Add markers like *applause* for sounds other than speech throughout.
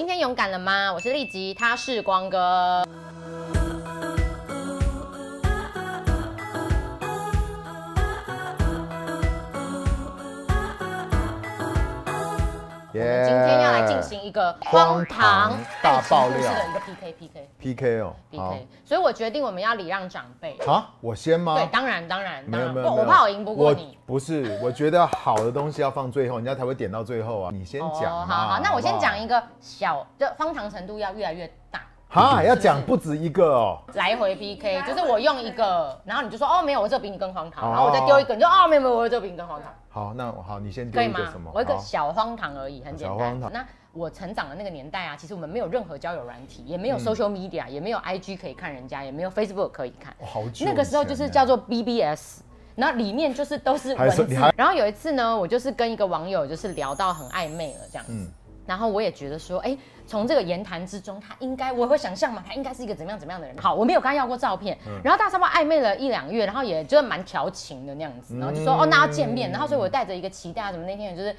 今天勇敢了吗？我是丽吉，他是光哥。我们今天要来进行一个荒唐大爆料的一个 PK PK PK 哦，PK，所以我决定我们要礼让长辈。好，我先吗？对，当然当然当然，没有没有，我我怕我赢不过你。不是，我觉得好的东西要放最后，人家才会点到最后啊。你先讲好好，那我先讲一一个小，就荒唐程度要越来越大。哈，要讲不止一个哦。来回 PK，就是我用一个，然后你就说哦没有，我这比你更荒唐，哦然后我再丢一个，你就哦没有没有，我这比你更荒唐，好，那好，你先可以吗丢一个什么？？我一个小荒唐而已，很简小荒唐单。那我成长的那个年代啊，其实我们没有任何交友软体，也没有 social media，也没有 IG 可以看人家，也没有 Facebook 可以看。哦好久那个时候就是叫做 BBS。然后里面就是都是文字然后有一次呢，我就是跟一个网友就是聊到很暧昧了这样子，嗯然后我也觉得说，哎，从这个言谈之中，他应该我会想象嘛，他应该是一个怎么样怎么样的人。好，我没有跟他要过照片，嗯。然后大家差不多暧昧了一两个月，然后也就是蛮调情的那样子，然后就说、嗯。哦，那要见面，然后所以我带着一个期待啊，什么那天就是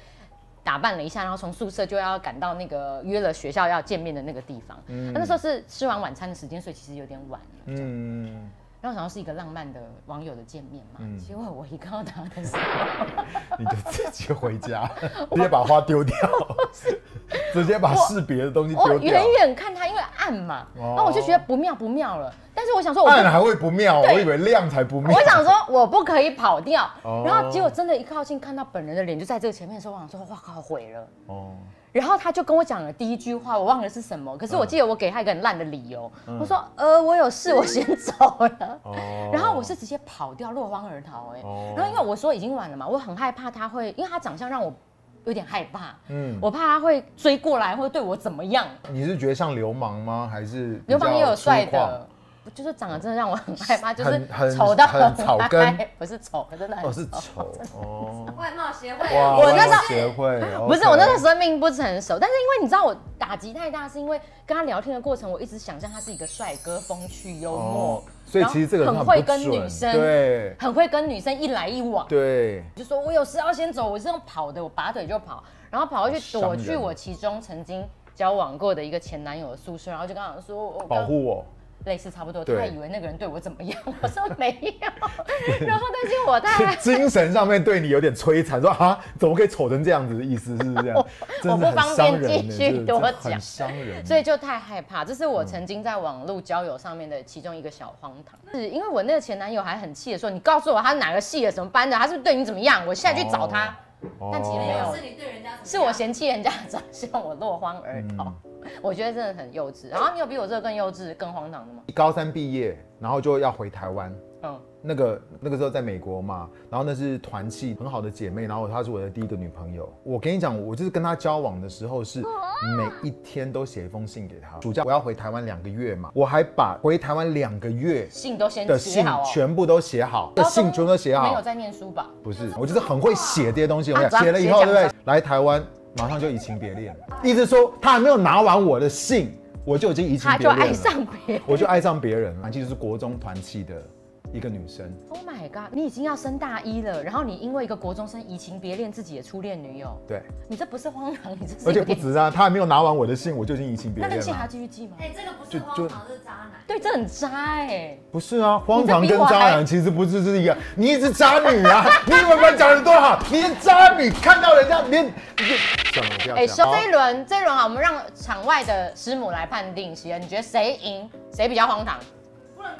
打扮了一下，然后从宿舍就要赶到那个约了学校要见面的那个地方。那那时候是吃完晚餐的时间，所以其实有点晚了。嗯，然后想要是一个浪漫的网友的见面嘛，嗯。结果我一看到他的时候，*laughs* 你就自己回家，*laughs* 直接把花丢掉，*laughs* *laughs* 直接把识别的东西我丢掉远。远看他，因为暗嘛，哦然后我就觉得不妙不妙了。但是我想说我不，暗还会不妙，我以为亮才不妙。我想说我不可以跑掉。哦然后结果真的，一靠近看到本人的脸就在这个前面的时候，我想说哇靠毁了。哦，然后他就跟我讲了第一句话，我忘了是什么，可是我记得我给他一个很烂的理由，嗯我说呃我有事，我先走了。哦然后我是直接跑掉，落荒而逃哎、哦然后因为我说已经晚了嘛，我很害怕他会，因为他长相让我有点害怕，嗯我怕他会追过来或者对我怎么样。你是觉得像流氓吗？还是流氓也有帅的，就是长得真的让我很害怕，就是很很丑到很草根，不是丑，真的很哦，是丑哦。外貌协会，我那时候协会 *laughs* 不是我那时候生命不成熟，但是因为你知道我打击太大，是因为跟他聊天的过程，我一直想象他是一个帅哥，风趣幽默哦，所以其实这个很然后很会跟女生，对。很会跟女生一来一往，对，就说我有事要先走，我是用跑的，我拔腿就跑，然后跑回去躲去我其中曾经交往过的一个前男友的宿舍，然后就跟他说我保护我。类似差不多，对他以为那个人对我怎么样，我 *laughs* 说没有，*laughs* 然后但是我在 *laughs* 精神上面对你有点摧残，说啊，怎么可以丑成这样子的意思，是不是这样？我不方便继续多讲伤人。所以就太害怕，这是我曾经在网络交友上面的其中一个小荒唐。是因为我那个前男友还很气的说：“你告诉我他哪个系的什么班的，他是不是对你怎么样？我现在去找他。哦但其实没有是你对人家是我嫌弃人家的长相，我落荒而逃。*laughs* 我觉得真的很幼稚。然后你有比我这个更幼稚、更荒唐的吗？高三毕业，然后就要回台湾。嗯，那个那个时候在美国嘛，然后那是团契很好的姐妹，然后她是我的第一个女朋友。我跟你讲，我就是跟她交往的时候是每一天都写一封信给她。暑假我要回台湾两个月嘛，我还把回台湾两个月信都先的信。全部都写好，的信全部都写好没有。在念书吧？不是，我就是很会写这些东西。我写了以后，对不对？来台湾马上就移情别恋，意思说他还没有拿完我的信，我就已经移情别恋了，爱上别人。我就爱上别人了。其实是国中团契的一个女生，Oh my god！你已经要升大一了，然后你因为一个国中生移情别恋自己的初恋女友，对，你这不是荒唐，你这是而且不止啊，他还没有拿完我的信，我就已经移情别恋那那个信还要了。继续寄吗？哎，这个不是荒唐，这是渣男。对，这很渣哎、不是啊，荒唐跟渣男其实不是是一个，你一直渣女啊！*laughs* 你以为我讲的多好？你是渣女，看到人家连你就算了，我不要哎、讲。说这一轮，这一轮啊，我们让场外的师母来判定，喜恩，你觉得谁赢，谁比较荒唐？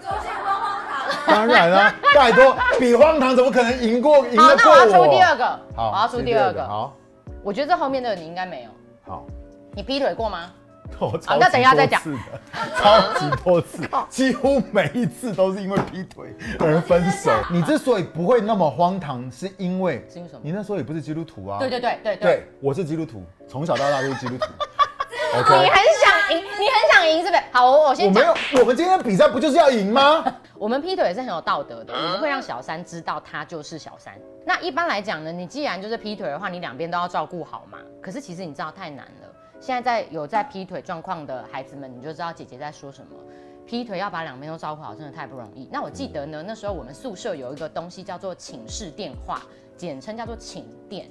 荒唐。当然啦、*laughs* 拜托，比荒唐怎么可能赢过赢，得过那我要出？第二个，好，我要出第二个。好，我觉得这后面的你应该没有，好，你劈腿过吗？*laughs* 我超那等一下再讲级多次的，超级多次，*laughs* 几乎每一次都是因为劈腿而分手。你之所以不会那么荒唐，是因为你那时候也不是基督徒啊。对对对对对，对，我是基督徒，从小到大都是基督徒。你很想赢，你很想赢，是不是？好，我我我先没有讲，，我们今天比赛不就是要赢吗？*laughs* 我们劈腿也是很有道德的，我们会让小三知道他就是小三。那一般来讲呢，你既然就是劈腿的话，你两边都要照顾好嘛。可是其实你知道太难了。现在在有在劈腿状况的孩子们，你就知道姐姐在说什么。劈腿要把两边都照顾好，真的太不容易。那我记得呢，那时候我们宿舍有一个东西叫做寝室电话，简称叫做寝电。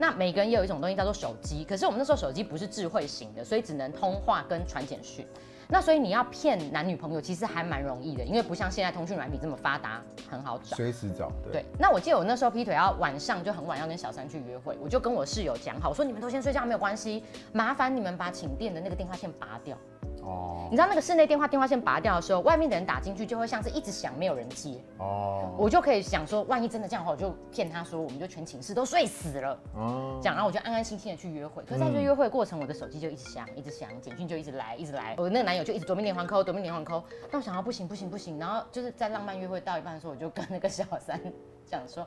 那每个人也有一种东西叫做手机，可是我们那时候手机不是智慧型的，所以只能通话跟传简讯。那所以你要骗男女朋友，其实还蛮容易的，因为不像现在通讯软体这么发达，很好找。随时找。对，那我记得我那时候劈腿要晚上就很晚要跟小三去约会，我就跟我室友讲好，我说你们都先睡觉没有关系，麻烦你们把寝店的那个电话线拔掉。哦你知道那个室内电话电话线拔掉的时候，外面的人打进去就会像是一直响，没有人接。哦我就可以想说，万一真的这样的话，我就骗他说，我们就全寝室都睡死了，哦这样，然后我就安安心心的去约会。可是在这约会的过程，我的手机就一直响，一直响，简讯就一直来，一直来。我那个男友就一直夺命连环扣，夺命连环扣。那我想到不行不行不行，然后就是在浪漫约会到一半的时候，我就跟那个小三 *laughs* 讲说，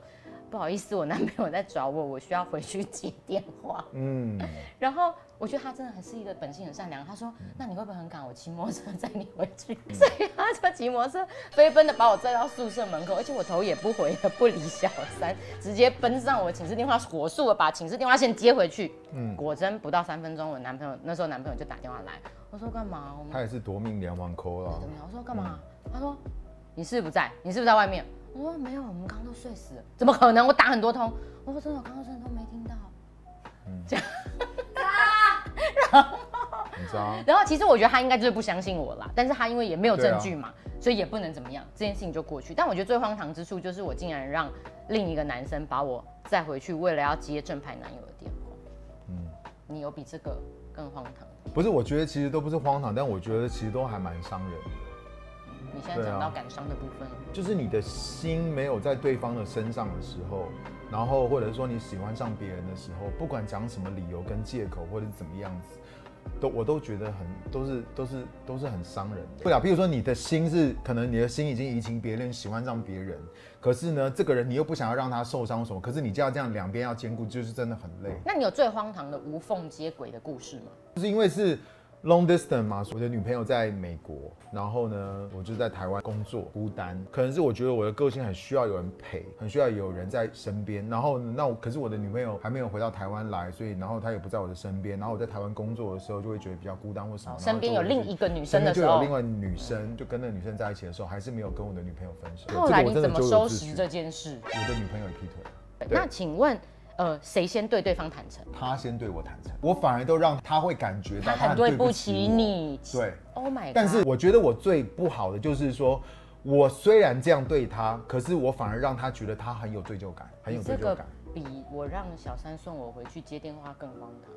不好意思，我男朋友在找我，我需要回去接电话。嗯，然后我觉得他真的很是一个本性很善良。他说：“那你会不会很赶？我骑摩托车载你回去。*laughs* 所以他就骑摩托车飞奔的把我载到宿舍门口，而且我头也不回的不理小三，*laughs* 直接奔上我寝室电话，火速的把寝室电话线接回去。嗯，果真不到三分钟，我男朋友那时候男朋友就打电话来，我说干嘛？他也是夺命连环扣了怎。么样？我说干嘛？他说你是不是不在？你是不是在外面？我说没有，我们刚刚都睡死了。怎么可能？我打很多通。我说真的，我刚刚真的都没听到。你知道？*laughs* 然后其实我觉得他应该就是不相信我啦，但是他因为也没有证据嘛，所以也不能怎么样，这件事情就过去。但我觉得最荒唐之处就是我竟然让另一个男生把我载回去，为了要接正牌男友的电话。嗯，你有比这个更荒唐？不是，我觉得其实都不是荒唐，但我觉得其实都还蛮伤人的。你现在讲到感伤的部分，就是你的心没有在对方的身上的时候，然后或者说你喜欢上别人的时候，不管讲什么理由跟借口或者是怎么样子，都我都觉得很都是都是都是很伤人的。对啊，比如说你的心是可能你的心已经移情别恋，喜欢上别人，可是呢，这个人你又不想要让他受伤什么，可是你就要这样两边要兼顾，就是真的很累。那你有最荒唐的无缝接轨的故事吗？就是因为是 long distance 嘛，我的女朋友在美国，然后呢，我就在台湾工作，孤单。可能是我觉得我的个性很需要有人陪，很需要有人在身边。然后那我可是我的女朋友还没有回到台湾来，所以然后她也不在我的身边。然后我在台湾工作的时候就会觉得比较孤单或什么。身边有另一个女生的时候就有另，外女生，就跟那个女生在一起的时候，还是没有跟我的女朋友分手。后来你怎么收拾这件事？我的女朋友也劈腿了。那请问，呃，谁先对对方坦诚？他先对我坦诚，我反而都让他会感觉到他很对不起你。对。，Oh my god！但是我觉得我最不好的就是说，我虽然这样对他，可是我反而让他觉得他很有罪疚感，很有罪疚感，比我让小三送我回去接电话更荒唐。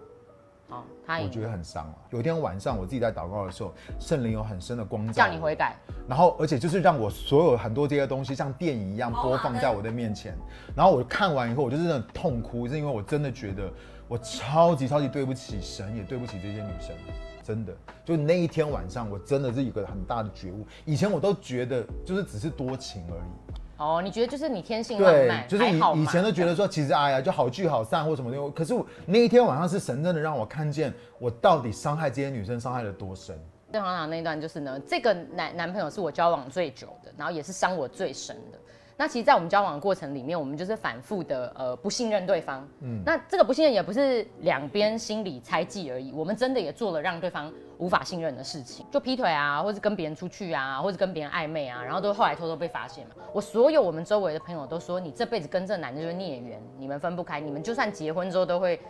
我觉得很伤啊。有一天晚上我自己在祷告的时候，圣灵有很深的光照，叫你悔，改，然后而且就是让我所有很多这些东西像电影一样播放在我的面前，然后我看完以后，我就是那种痛哭，是因为我真的觉得我超级超级对不起神，也对不起这些女生。真的，就那一天晚上，我真的是有一个很大的觉悟。以前我都觉得就是只是多情而已，哦，你觉得就是你天性浪对漫，，就是你还好嘛以前都觉得说，其实哎呀，就好聚好散或什么的。可是我那一天晚上是神真的让我看见，我到底伤害这些女生伤害了多深。郑行长那一段就是呢，这个男男朋友是我交往最久的，然后也是伤我最深的。那其实，在我们交往的过程里面，我们就是反复的呃不信任对方。嗯，那这个不信任也不是两边心里猜忌而已，我们真的也做了让对方无法信任的事情，就劈腿啊，或是跟别人出去啊，或者跟别人暧昧啊，然后都后来偷偷被发现嘛。我所有我们周围的朋友都说，你这辈子跟这个男的就是孽缘，你们分不开，你们就算结婚之后都会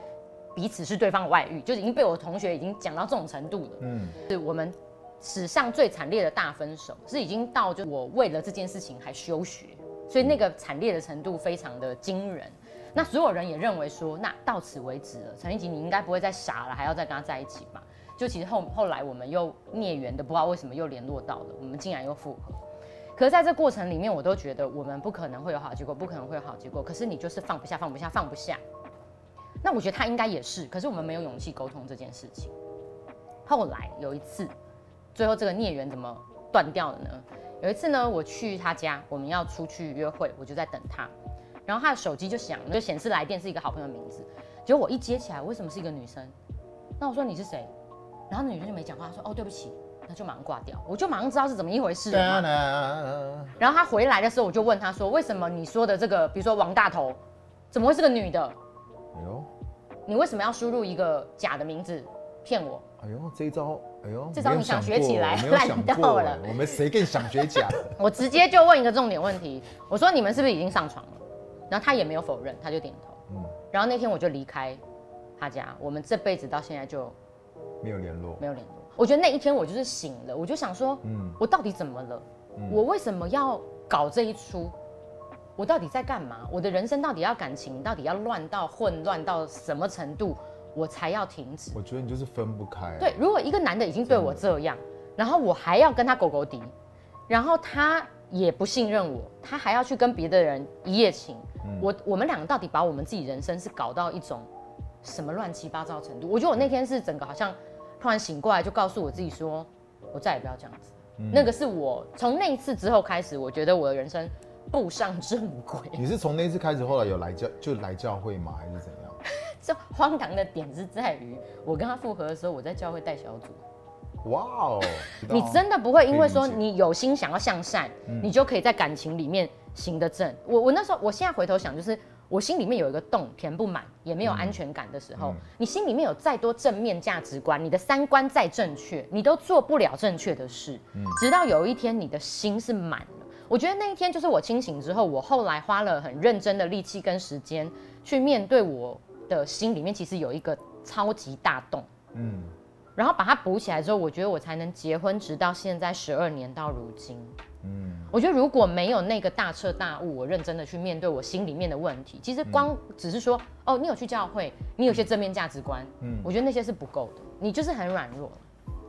彼此是对方的外遇，就已经被我同学已经讲到这种程度了。嗯，是我们史上最惨烈的大分手，是已经到就我为了这件事情还休学，所以那个惨烈的程度非常的惊人。那所有人也认为说，那到此为止了，陈立吉你应该不会再傻了，还要再跟他在一起吧？就其实后后来我们又孽缘的，不知道为什么又联络到了，我们竟然又复合。可是在这过程里面，我都觉得我们不可能会有好结果，不可能会有好结果。可是你就是放不下，放不下，放不下。那我觉得他应该也是，可是我们没有勇气沟通这件事情。后来有一次，最后这个孽缘怎么断掉了呢？有一次呢，我去他家，我们要出去约会，我就在等他，然后他的手机就响了，就显示来电是一个好朋友的名字，结果我一接起来，为什么是一个女生？那我说你是谁？然后那女生就没讲话，她说哦对不起，那就马上挂掉，我就马上知道是怎么一回事了嘛。然后他回来的时候，我就问他说，为什么你说的这个，比如说王大头，怎么会是个女的？哎呦，你为什么要输入一个假的名字骗我？哎呦，这一招，哎呦，这招你想学起来烂过透了哎我们谁更想学假的？*laughs* 我直接就问一个重点问题，我说你们是不是已经上床了？然后他也没有否认，他就点头。嗯然后那天我就离开他家，我们这辈子到现在就没有联络，没有联络。我觉得那一天我就是醒了，我就想说，嗯我到底怎么了？我为什么要搞这一出？我到底在干嘛？我的人生到底要感情，到底要乱到混乱到什么程度，我才要停止？我觉得你就是分不开。对，如果一个男的已经对我这样，然后我还要跟他狗狗敌，然后他也不信任我，他还要去跟别的人一夜情，我我们两个到底把我们自己人生是搞到一种什么乱七八糟程度？我觉得我那天是整个好像突然醒过来，就告诉我自己说，我再也不要这样子。那个是我从那一次之后开始，我觉得我的人生步上正轨。你是从那次开始，后来有来教就来教会吗？还是怎样？这荒唐的点是在于，我跟他复合的时候，我在教会带小组。哇哦！*laughs* 你真的不会因为说你有心想要向善，你就可以在感情里面行得正。我我那时候，我现在回头想，就是我心里面有一个洞填不满，也没有安全感的时候，你心里面有再多正面价值观，你的三观再正确，你都做不了正确的事。直到有一天你的心是满了。我觉得那一天就是我清醒之后，我后来花了很认真的力气跟时间去面对我的心里面其实有一个超级大洞。嗯，然后把它补起来之后，我觉得我才能结婚，直到现在十二年到如今。嗯，我觉得如果没有那个大彻大悟，我认真的去面对我心里面的问题，其实光只是说，哦，你有去教会，你有些正面价值观，嗯，我觉得那些是不够的，你就是很软弱。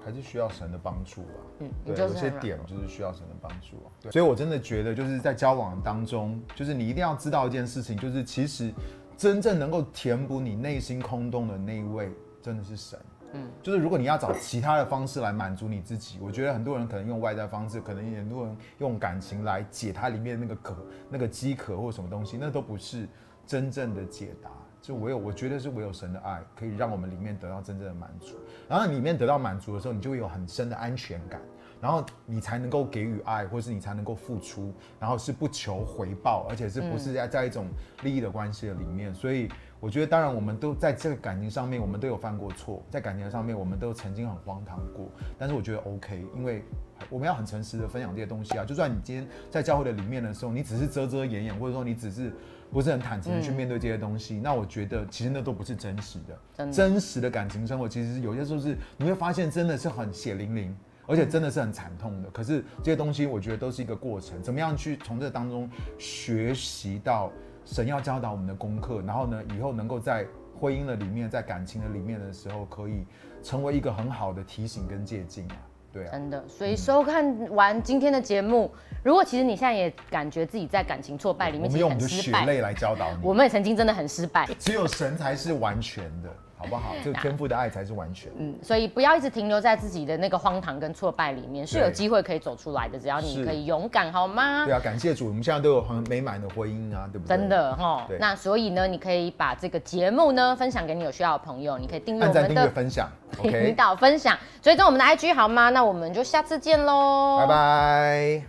还是需要神的帮助啊。嗯对，有些点就是需要神的帮助啊。对，所以我真的觉得就是在交往当中，就是你一定要知道一件事情，就是其实真正能够填补你内心空洞的那一位，真的是神。嗯，就是如果你要找其他的方式来满足你自己，我觉得很多人可能用外在方式，可能很多人用感情来解它里面那个渴、那个饥渴或什么东西，那都不是真正的解答。就唯有我觉得是唯有神的爱，可以让我们里面得到真正的满足。然后里面得到满足的时候，你就会有很深的安全感，然后你才能够给予爱，或是你才能够付出，然后是不求回报，而且是不是在在一种利益的关系的里面。所以我觉得，当然我们都在这个感情上面，我们都有犯过错，在感情上面我们都曾经很荒唐过，但是我觉得 OK，因为我们要很诚实的分享这些东西啊。就算你今天在教会的里面的时候，你只是遮遮掩掩，或者说你只是不是很坦诚的去面对这些东西，那我觉得其实那都不是真实的。真的真实的感情生活，其实有些时候是你会发现真的是很血淋淋，而且真的是很惨痛的。可是这些东西，我觉得都是一个过程，怎么样去从这当中学习到神要教导我们的功课，然后呢，以后能够在婚姻的里面，在感情的里面的时候，可以成为一个很好的提醒跟借鉴啊。对啊，真的，所以收看完今天的节目，如果其实你现在也感觉自己在感情挫败里面，我们用血泪来教导你。我们也曾经真的很失败。只有神才是完全的，好不好？*laughs* 这个天赋的爱才是完全。嗯，所以不要一直停留在自己的那个荒唐跟挫败里面，是有机会可以走出来的，只要你可以勇敢，好吗对？啊，感谢主，我们现在都有很美满的婚姻啊，对不对？真的哈对，那所以呢，你可以把这个节目呢分享给你有需要的朋友，你可以订阅我们订阅、的分享 *laughs* 频，OK，道分享，追踪我们的 IG 好吗？那我们就下次见喽，拜。拜。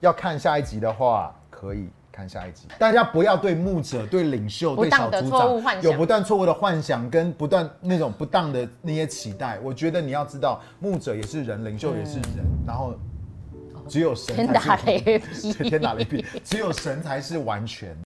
要看下一集的话，可以看下一集。大家不要对牧者、对领袖、对小组长有不断错误的幻想，跟不断那种不当的那些期待。我觉得你要知道，牧者也是人，领袖也是人，然后只有神天才是打雷劈 *laughs* 天打雷劈，只有神才是完全。